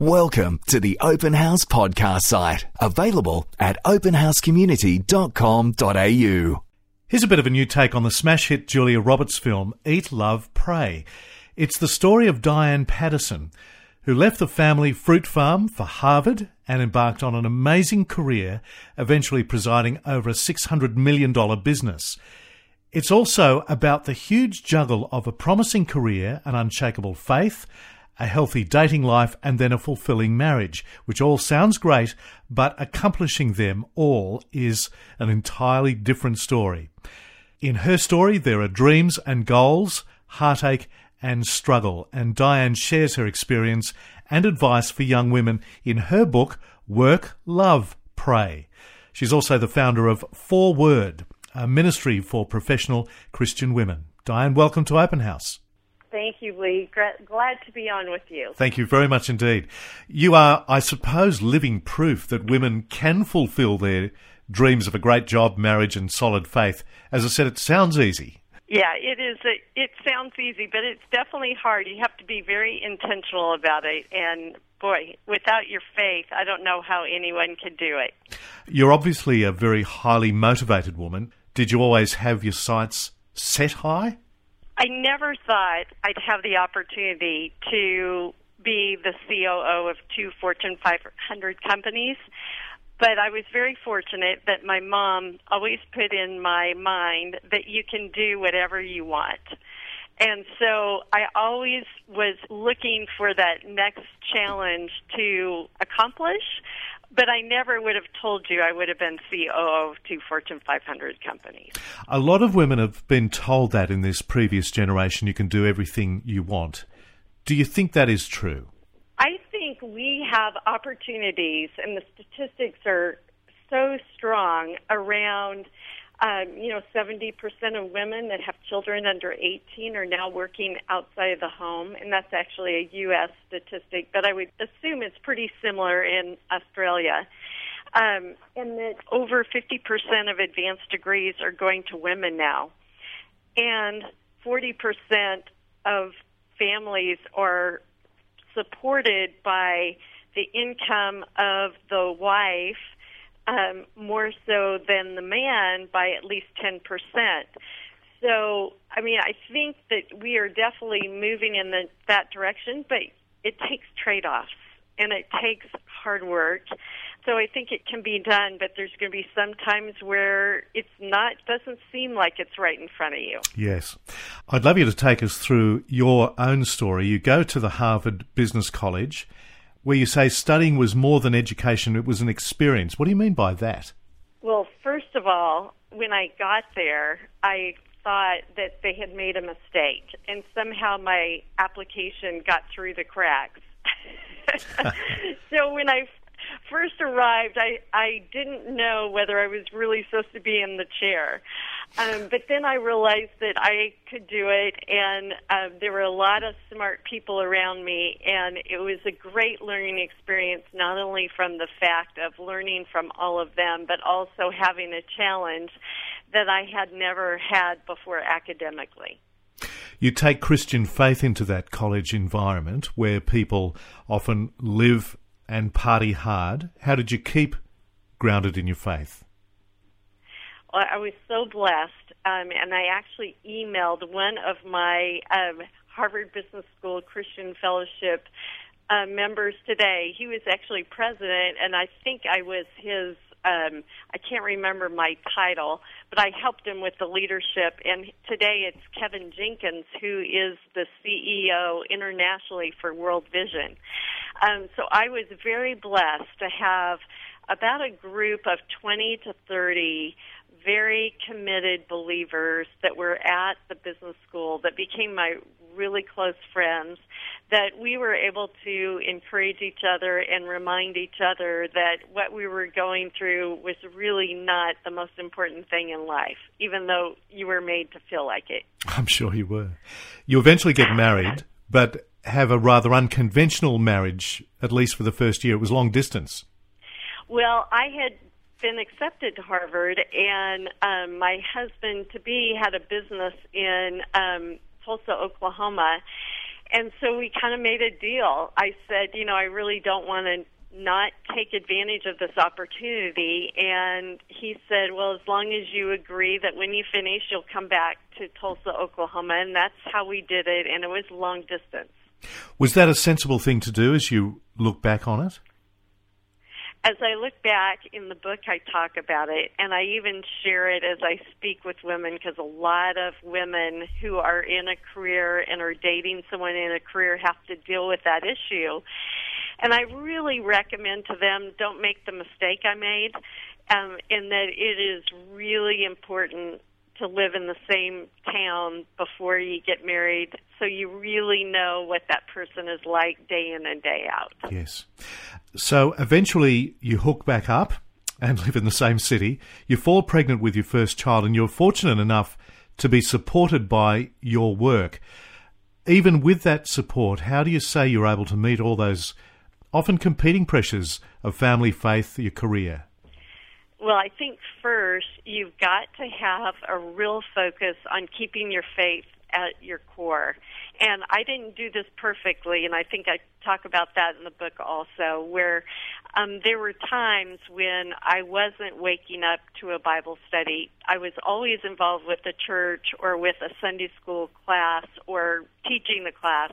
Welcome to the Open House podcast site, available at openhousecommunity.com.au. Here's a bit of a new take on the smash hit Julia Roberts film Eat, Love, Pray. It's the story of Diane Paddison, who left the family fruit farm for Harvard and embarked on an amazing career, eventually presiding over a $600 million business. It's also about the huge juggle of a promising career, an unshakable faith, a healthy dating life, and then a fulfilling marriage, which all sounds great, but accomplishing them all is an entirely different story. In her story, there are dreams and goals, heartache and struggle, and Diane shares her experience and advice for young women in her book, Work, Love, Pray. She's also the founder of 4word, a ministry for professional Christian women. Diane, welcome to Open House. Thank you, Lee. Glad to be on with you. Thank you very much indeed. You are, I suppose, living proof that women can fulfill their dreams of a great job, marriage, and solid faith. As I said, it sounds easy. Yeah, it is. Uh, it sounds easy, but it's definitely hard. You have to be very intentional about it. And boy, without your faith, I don't know how anyone could do it. You're obviously a very highly motivated woman. Did you always have your sights set high? I never thought I'd have the opportunity to be the COO of two Fortune 500 companies. But I was very fortunate that my mom always put in my mind that you can do whatever you want. And so I always was looking for that next challenge to accomplish but I never would have told you I would have been CEO of two Fortune 500 companies. A lot of women have been told that in this previous generation you can do everything you want. Do you think that is true? I think we have opportunities, and the statistics are so strong around um, you know, 70% of women that have children under 18 are now working outside of the home, and that's actually a U.S. statistic, but I would assume it's pretty similar in Australia. Um, and that over 50% of advanced degrees are going to women now. And 40% of families are supported by the income of the wife um, more so than the man by at least 10%. So, I mean, I think that we are definitely moving in the, that direction, but it takes trade offs and it takes hard work. So I think it can be done, but there's going to be some times where it's not doesn't seem like it's right in front of you. Yes. I'd love you to take us through your own story. You go to the Harvard Business College where you say studying was more than education, it was an experience. What do you mean by that? Well, first of all, when I got there, I thought that they had made a mistake, and somehow my application got through the cracks. so when I first arrived, I I didn't know whether I was really supposed to be in the chair. Um, but then I realized that I could do it, and uh, there were a lot of smart people around me, and it was a great learning experience, not only from the fact of learning from all of them, but also having a challenge that I had never had before academically. You take Christian faith into that college environment where people often live and party hard. How did you keep grounded in your faith? Well, I was so blessed, um, and I actually emailed one of my um, Harvard Business School Christian Fellowship uh, members today. He was actually president, and I think I was his. Um, I can't remember my title, but I helped him with the leadership. And today it's Kevin Jenkins, who is the CEO internationally for World Vision. Um, so I was very blessed to have about a group of 20 to 30 very committed believers that were at the business school that became my really close friends that we were able to encourage each other and remind each other that what we were going through was really not the most important thing in life, even though you were made to feel like it. I'm sure you were. You eventually get married, but have a rather unconventional marriage, at least for the first year. It was long distance. Well, I had been accepted to Harvard, and um, my husband to be had a business in um, Tulsa, Oklahoma. and so we kind of made a deal. I said, you know, I really don't want to not take advantage of this opportunity. And he said, Well, as long as you agree that when you finish, you'll come back to Tulsa, Oklahoma. And that's how we did it. And it was long distance. Was that a sensible thing to do as you look back on it? As I look back in the book, I talk about it, and I even share it as I speak with women because a lot of women who are in a career and are dating someone in a career have to deal with that issue. And I really recommend to them don't make the mistake I made, um, in that it is really important to live in the same town before you get married so you really know what that person is like day in and day out. Yes. So eventually you hook back up and live in the same city. You fall pregnant with your first child and you're fortunate enough to be supported by your work. Even with that support, how do you say you're able to meet all those often competing pressures of family, faith, your career? Well, I think first you've got to have a real focus on keeping your faith at your core. And I didn't do this perfectly, and I think I talk about that in the book also, where um, there were times when I wasn't waking up to a Bible study. I was always involved with the church or with a Sunday school class or teaching the class,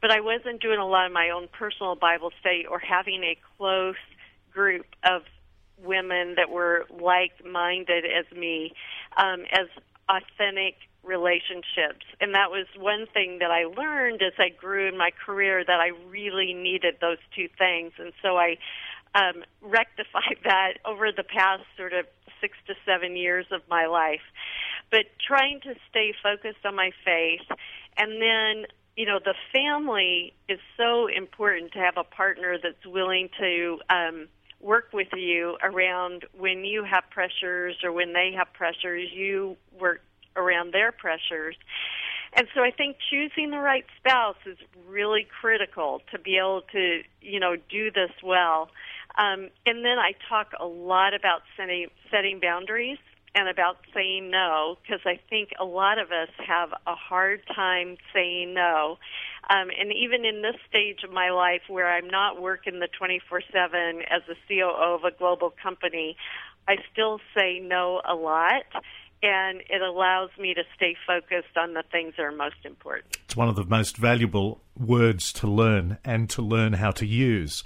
but I wasn't doing a lot of my own personal Bible study or having a close group of women that were like minded as me, um, as authentic relationships. And that was one thing that I learned as I grew in my career that I really needed those two things. And so I um, rectified that over the past sort of six to seven years of my life. But trying to stay focused on my faith and then you know the family is so important to have a partner that's willing to um work with you around when you have pressures or when they have pressures, you work around their pressures. And so I think choosing the right spouse is really critical to be able to, you know, do this well. Um, and then I talk a lot about setting, setting boundaries and about saying no because I think a lot of us have a hard time saying no. Um, and even in this stage of my life where I'm not working the 24 7 as a COO of a global company, I still say no a lot. And it allows me to stay focused on the things that are most important. It's one of the most valuable words to learn and to learn how to use.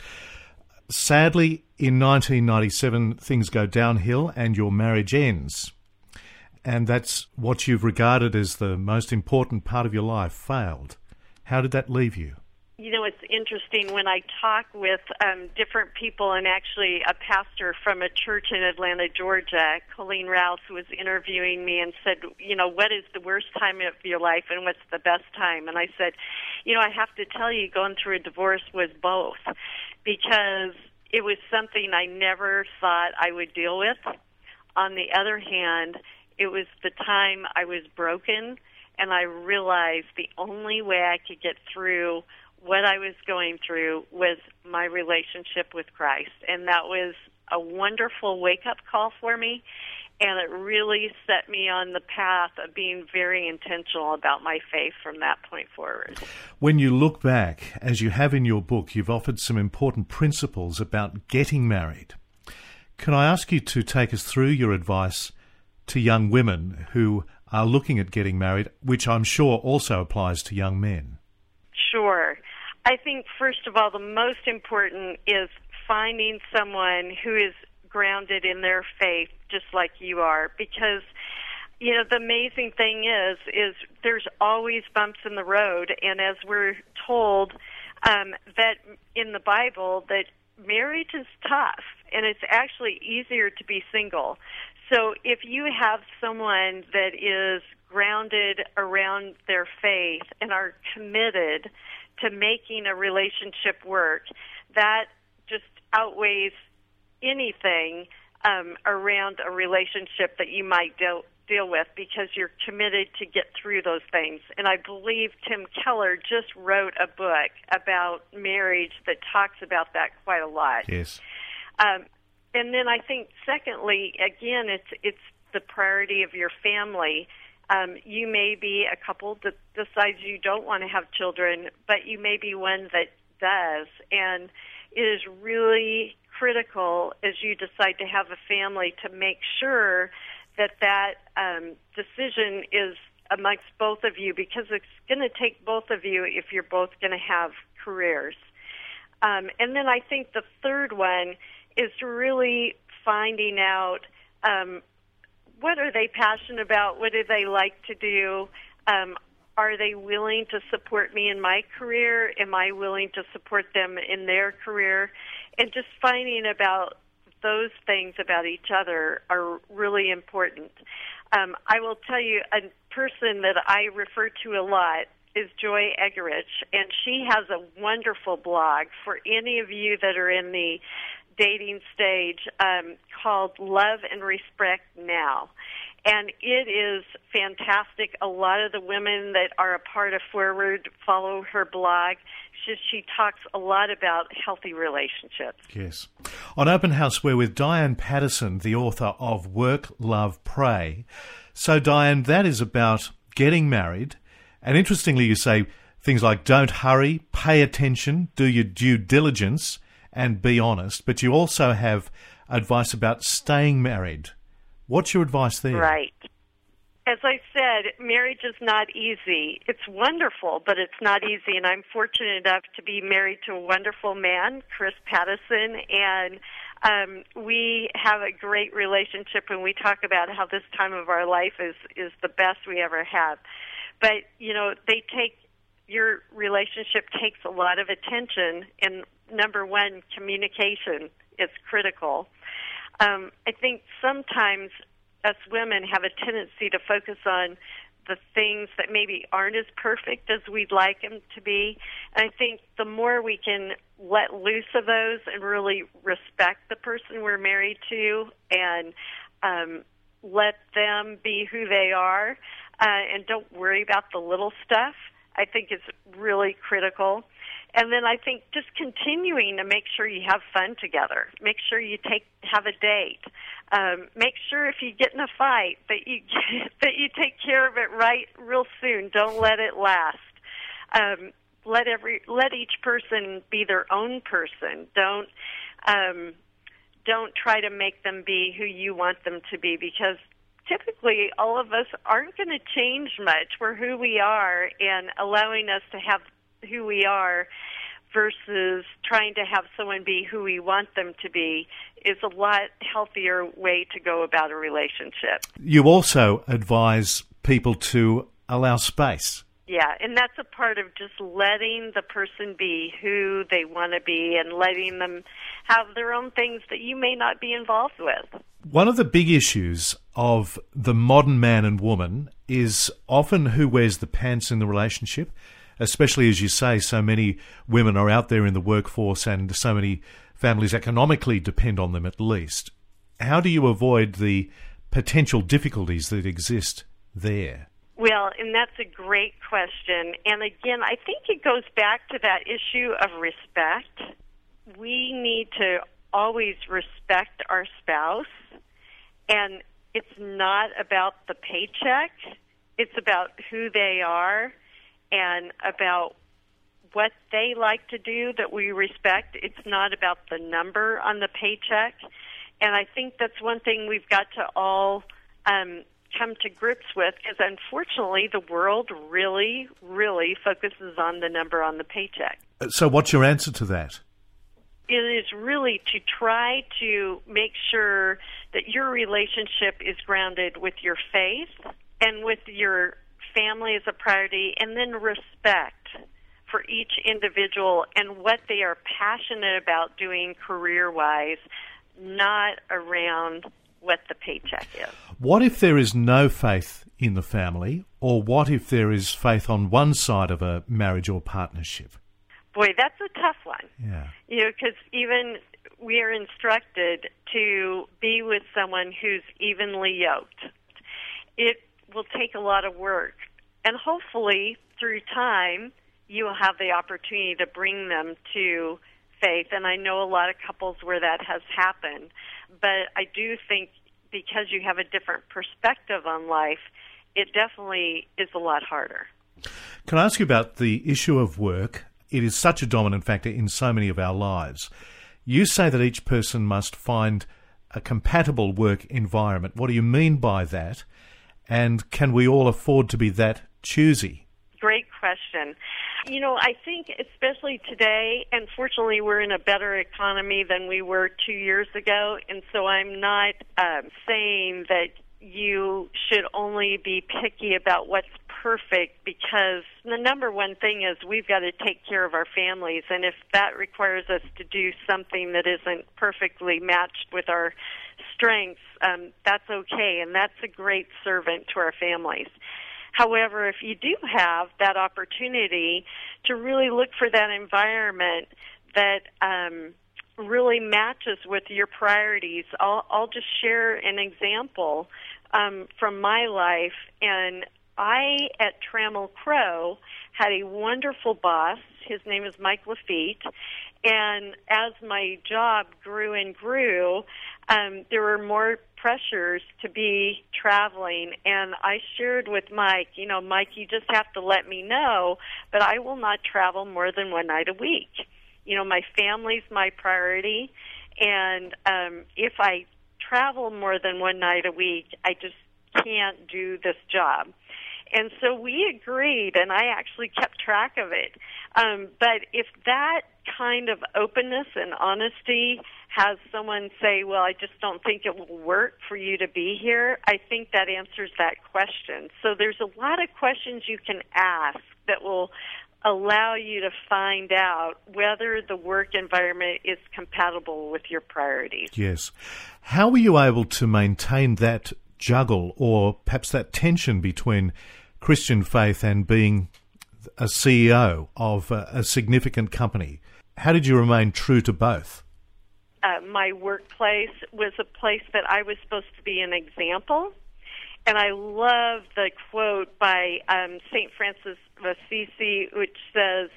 Sadly, in 1997, things go downhill and your marriage ends. And that's what you've regarded as the most important part of your life failed. How did that leave you? You know, it's interesting when I talk with um, different people, and actually, a pastor from a church in Atlanta, Georgia, Colleen Rouse, was interviewing me and said, You know, what is the worst time of your life and what's the best time? And I said, You know, I have to tell you, going through a divorce was both because it was something I never thought I would deal with. On the other hand, it was the time I was broken and I realized the only way I could get through what I was going through was my relationship with Christ. And that was a wonderful wake up call for me. And it really set me on the path of being very intentional about my faith from that point forward. When you look back, as you have in your book, you've offered some important principles about getting married. Can I ask you to take us through your advice to young women who are looking at getting married, which I'm sure also applies to young men? Sure. I think, first of all, the most important is finding someone who is grounded in their faith, just like you are, because you know the amazing thing is is there's always bumps in the road. And as we're told um that in the bible that marriage is tough and it's actually easier to be single. So if you have someone that is grounded around their faith and are committed to making a relationship work, that just outweighs anything um, around a relationship that you might deal deal with because you're committed to get through those things. And I believe Tim Keller just wrote a book about marriage that talks about that quite a lot. Yes. Um, and then I think secondly, again, it's it's the priority of your family Um, you may be a couple that decides you don't want to have children, but you may be one that does. And it is really critical as you decide to have a family to make sure that that um, decision is amongst both of you because it's going to take both of you if you're both going to have careers. Um, and then I think the third one is really finding out um, what are they passionate about, what do they like to do, um, are they willing to support me in my career? Am I willing to support them in their career? And just finding about those things about each other are really important. Um, I will tell you a person that I refer to a lot is Joy Eggerichs, and she has a wonderful blog for any of you that are in the dating stage um, called Love and Respect Now and it is fantastic. A lot of the women that are a part of 4word follow her blog. She, she talks a lot about healthy relationships. Yes. On Open House, we're with Diane Paddison, the author of Work, Love, Pray. So, Diane, that is about getting married. And interestingly, you say things like don't hurry, pay attention, do your due diligence, and be honest. But you also have advice about staying married. What's your advice there? Right. As I said, marriage is not easy. It's wonderful, but it's not easy. And I'm fortunate enough to be married to a wonderful man, Chris Paddison, and um, we have a great relationship. And we talk about how this time of our life is is the best we ever have. But you know, they take your relationship takes a lot of attention, and number one, communication is critical um, I think sometimes us women have a tendency to focus on the things that maybe aren't as perfect as we'd like them to be. And I think the more we can let loose of those and really respect the person we're married to and um, let them be who they are uh, and don't worry about the little stuff, I think is really critical. And then I think just continuing to make sure you have fun together. Make sure you take have a date. Um, make sure if you get in a fight that you that you take care of it right real soon. Don't let it last. Um, let every let each person be their own person. Don't um, don't try to make them be who you want them to be because typically all of us aren't going to change much. We're who we are, and allowing us to have who we are versus trying to have someone be who we want them to be is a lot healthier way to go about a relationship. You also advise people to allow space. Yeah, and that's a part of just letting the person be who they want to be and letting them have their own things that you may not be involved with. One of the big issues of the modern man and woman is often who wears the pants in the relationship especially as you say, so many women are out there in the workforce and so many families economically depend on them at least. How do you avoid the potential difficulties that exist there? Well, and that's a great question. And again, I think it goes back to that issue of respect. We need to always respect our spouse, and it's not about the paycheck, it's about who they are and about what they like to do that we respect. It's not about the number on the paycheck. And I think that's one thing we've got to all um, come to grips with because unfortunately the world really, really focuses on the number on the paycheck. So, what's your answer to that? It is really to try to make sure that your relationship is grounded with your faith and with your family as a priority, and then respect for each individual and what they are passionate about doing career wise, not around what the paycheck is. What if there is no faith in the family, or what if there is faith on one side of a marriage or partnership? Boy, that's a tough one. Yeah. You know, because even we are instructed to be with someone who's evenly yoked. It will take a lot of work. And hopefully, through time, you will have the opportunity to bring them to faith. And I know a lot of couples where that has happened. But I do think because you have a different perspective on life, it definitely is a lot harder. Can I ask you about the issue of work? It is such a dominant factor in so many of our lives. You say that each person must find a compatible work environment. What do you mean by that? And can we all afford to be that choosy? Great question. You know, I think especially today, and fortunately, we're in a better economy than we were two years ago, and so I'm not um, saying that you should only be picky about what's perfect because the number one thing is we've got to take care of our families and if that requires us to do something that isn't perfectly matched with our strengths um, that's okay and that's a great servant to our families. However if you do have that opportunity to really look for that environment that um, really matches with your priorities I'll, I'll just share an example um, from my life and I at Trammell Crow had a wonderful boss. His name is Mike Lafitte. And as my job grew and grew, um, there were more pressures to be traveling. And I shared with Mike, you know, Mike, you just have to let me know, but I will not travel more than one night a week. You know, my family's my priority. And um, if I travel more than one night a week, I just can't do this job. And so we agreed, and I actually kept track of it. Um, but if that kind of openness and honesty has someone say, Well, I just don't think it will work for you to be here, I think that answers that question. So there's a lot of questions you can ask that will allow you to find out whether the work environment is compatible with your priorities. Yes. How were you able to maintain that juggle or perhaps that tension between Christian faith and being a CEO of a, a significant company. How did you remain true to both? Uh, my workplace was a place that I was supposed to be an example. And I love the quote by um, St. Francis of Assisi, which says,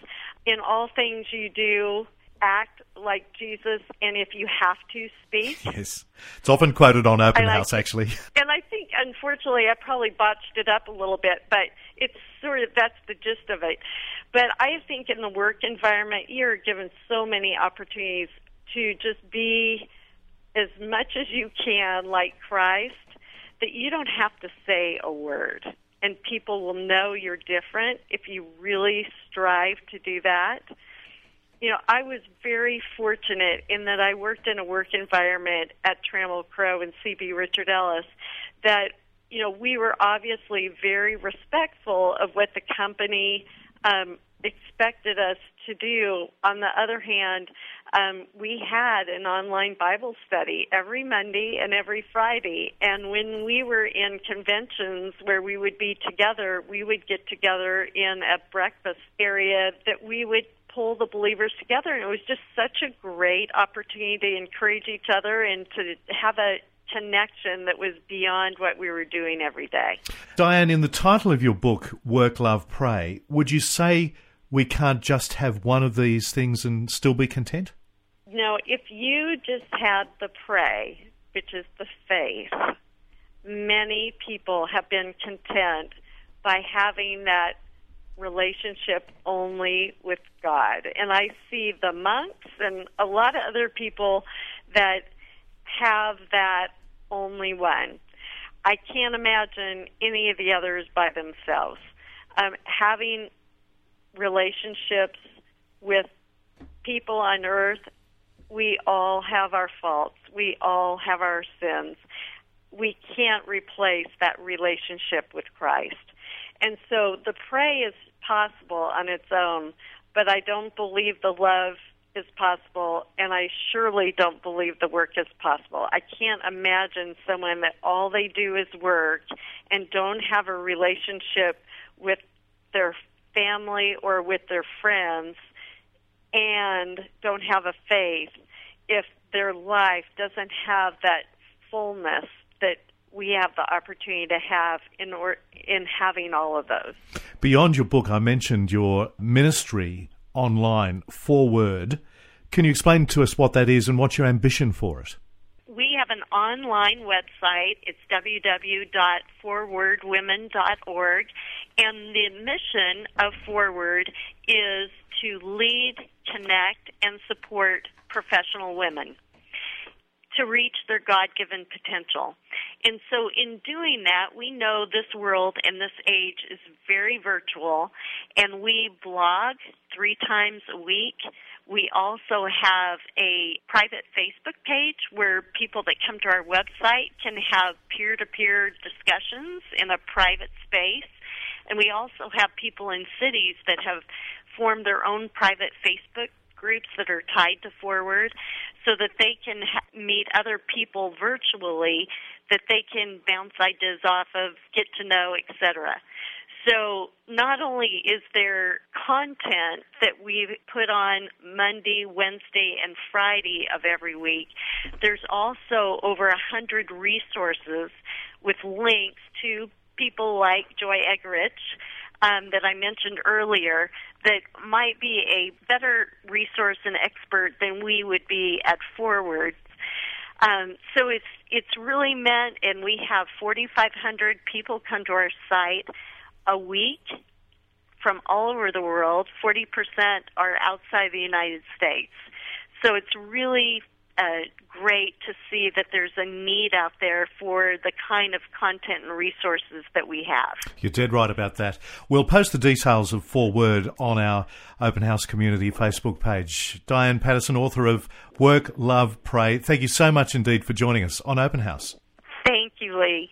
In all things you do, act like Jesus, and if you have to, speak. Yes. It's often quoted on Open House, actually. And I think, unfortunately, I probably botched it up a little bit, but it's sort of that's the gist of it. But I think in the work environment, you're given so many opportunities to just be as much as you can like Christ that you don't have to say a word. And people will know you're different if you really strive to do that you know, I was very fortunate in that I worked in a work environment at Trammell Crow and CB Richard Ellis that, you know, we were obviously very respectful of what the company um, expected us to do. On the other hand, um, we had an online Bible study every Monday and every Friday. And when we were in conventions where we would be together, we would get together in a breakfast area that we would pull the believers together. And it was just such a great opportunity to encourage each other and to have a connection that was beyond what we were doing every day. Diane, in the title of your book, Work, Love, Pray, would you say we can't just have one of these things and still be content? No, if you just had the pray, which is the faith, many people have been content by having that relationship only with God. And I see the monks and a lot of other people that have that only one. I can't imagine any of the others by themselves. Um, having relationships with people on earth, we all have our faults. We all have our sins. We can't replace that relationship with Christ. And so the pray is possible on its own, but I don't believe the love is possible, and I surely don't believe the work is possible. I can't imagine someone that all they do is work and don't have a relationship with their family or with their friends and don't have a faith if their life doesn't have that fullness that we have the opportunity to have in or, in having all of those. Beyond your book, I mentioned your ministry online, 4word. Can you explain to us what that is and what's your ambition for it? We have an online website. It's www.4wordwomen.org. And the mission of 4word is to lead, connect, and support professional women to reach their God given potential. And so, in doing that, we know this world and this age is very virtual, and we blog three times a week. We also have a private Facebook page where people that come to our website can have peer to peer discussions in a private space. And we also have people in cities that have formed their own private Facebook groups that are tied to 4word so that they can ha- meet other people virtually that they can bounce ideas off of, get to know, etc. So not only is there content that we put on Monday, Wednesday, and Friday of every week, there's also over a hundred resources with links to people like Joy Eggerichs um, that I mentioned earlier that might be a better resource and expert than we would be at 4word. Um, so it's it's really meant, and we have 4,500 people come to our site a week from all over the world. 40% are outside the United States. So it's really uh, great to see that there's a need out there for the kind of content and resources that we have. You're dead right about that. We'll post the details of 4word on our Open House Community Facebook page. Diane Paddison, author of Work, Love, Pray. Thank you so much indeed for joining us on Open House. Thank you, Lee.